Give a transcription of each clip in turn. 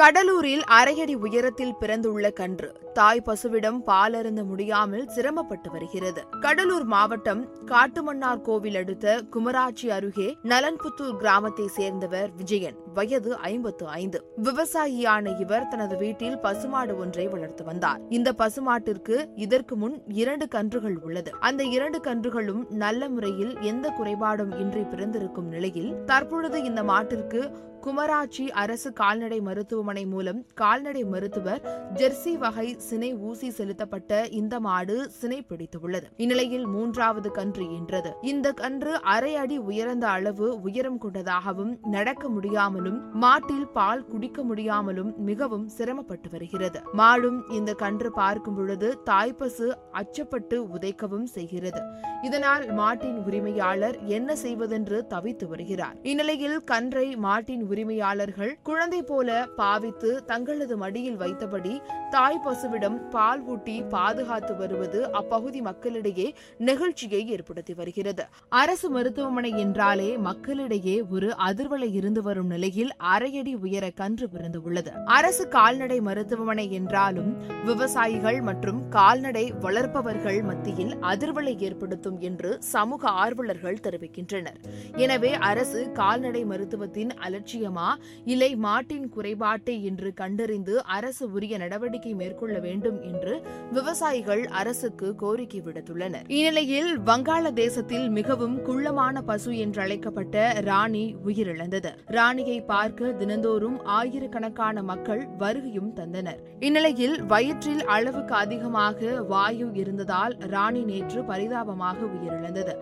கடலூரில் அரையடி உயரத்தில் பிறந்துள்ள கன்று. தாய் பசுவிடம் பாலருந்த முடியாமல் சிரமப்பட்டு வருகிறது. கடலூர் மாவட்டம் காட்டுமன்னார் கோவில் அடுத்த குமராட்சி அருகே நலன்புத்தூர் கிராமத்தை சேர்ந்தவர் விஜயன். வயது ஐம்பத்து ஐந்து. விவசாயியான இவர் தனது வீட்டில் பசுமாடு ஒன்றை வளர்த்து வந்தார். இந்த பசுமாட்டிற்கு இதற்கு முன் இரண்டு கன்றுகள் உள்ளது. அந்த இரண்டு கன்றுகளும் நல்ல முறையில் எந்த குறைபாடும் இன்றி பிறந்திருக்கும் நிலையில் தற்பொழுது இந்த மாட்டிற்கு குமராட்சி அரசு கால்நடை மருத்துவமனை மூலம் கால்நடை மருத்துவர் ஜெர்சி வகை சினை ஊசி செலுத்தப்பட்ட இந்த மாடு சினை பிடித்துள்ளது. இந்நிலையில் மூன்றாவது கன்று ஈன்றது இந்த கன்று அரை அடி உயர்ந்த அளவு உயரம் கொண்டதாகவும் நடக்க முடியாமலும் மாட்டில் பால் குடிக்க முடியாமலும் மிகவும் சிரமப்பட்டு வருகிறது. மாடும் இந்த கன்று பார்க்கும் பொழுது தாய்ப்பசு அச்சப்பட்டு உதைக்கவும் செய்கிறது. இதனால் மாட்டின் உரிமையாளர் என்ன செய்வதென்று தவித்து வருகிறார். இந்நிலையில் கன்றை மாட்டின் உரிமையாளர்கள் குழந்தை போல பாவித்து தங்களது மடியில் வைத்தபடி தாய் பசுவிடம் பால் ஊட்டி பாதுகாத்து வருவது அப்பகுதி மக்களிடையே நெகிழ்ச்சியை ஏற்படுத்தி வருகிறது. அரசு மருத்துவமனை என்றாலே மக்களிடையே ஒரு அதிர்வலை இருந்து வரும் நிலையில் அரையடி உயர கன்று பிறந்து உள்ளது. அரசு கால்நடை மருத்துவமனை என்றாலும் விவசாயிகள் மற்றும் கால்நடை வளர்ப்பவர்கள் மத்தியில் அதிர்வலை ஏற்படுத்தும் என்று சமூக ஆர்வலர்கள் தெரிவிக்கின்றனர். எனவே அரசு கால்நடை மருத்துவத்தின் அலட்சிய அலட்சியமா இல்லை மாட்டின் குறைபாட்டை என்று கண்டறிந்து அரசு உரிய நடவடிக்கை மேற்கொள்ள வேண்டும் என்று விவசாயிகள் அரசுக்கு கோரிக்கை விடுத்துள்ளனர். இந்நிலையில் வங்காளதேசத்தில் மிகவும் குள்ளமான பசு என்றழைக்கப்பட்ட ராணி உயிரிழந்தது. ராணியை பார்க்க தினந்தோறும் ஆயிரக்கணக்கான மக்கள் வருகையும் தந்தனர். இந்நிலையில் வயிற்றில் அளவுக்கு அதிகமாக வாயு இருந்ததால் ராணி நேற்று பரிதாபமாக உயிரிழந்தது.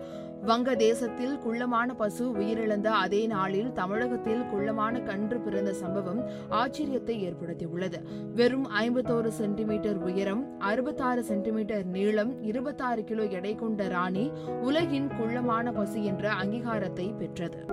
வங்கதேசத்தில் குள்ளமான பசு உயிரிழந்த அதே நாளில் தமிழகத்தில் குள்ளமான கன்று பிறந்த சம்பவம் ஆச்சரியத்தை ஏற்படுத்தியுள்ளது. வெறும் ஐம்பத்தோரு சென்டிமீட்டர் உயரம் அறுபத்தாறு சென்டிமீட்டர் நீளம் இருபத்தாறு கிலோ எடை கொண்ட ராணி உலகின் குள்ளமான பசு என்ற அங்கீகாரத்தை பெற்றது.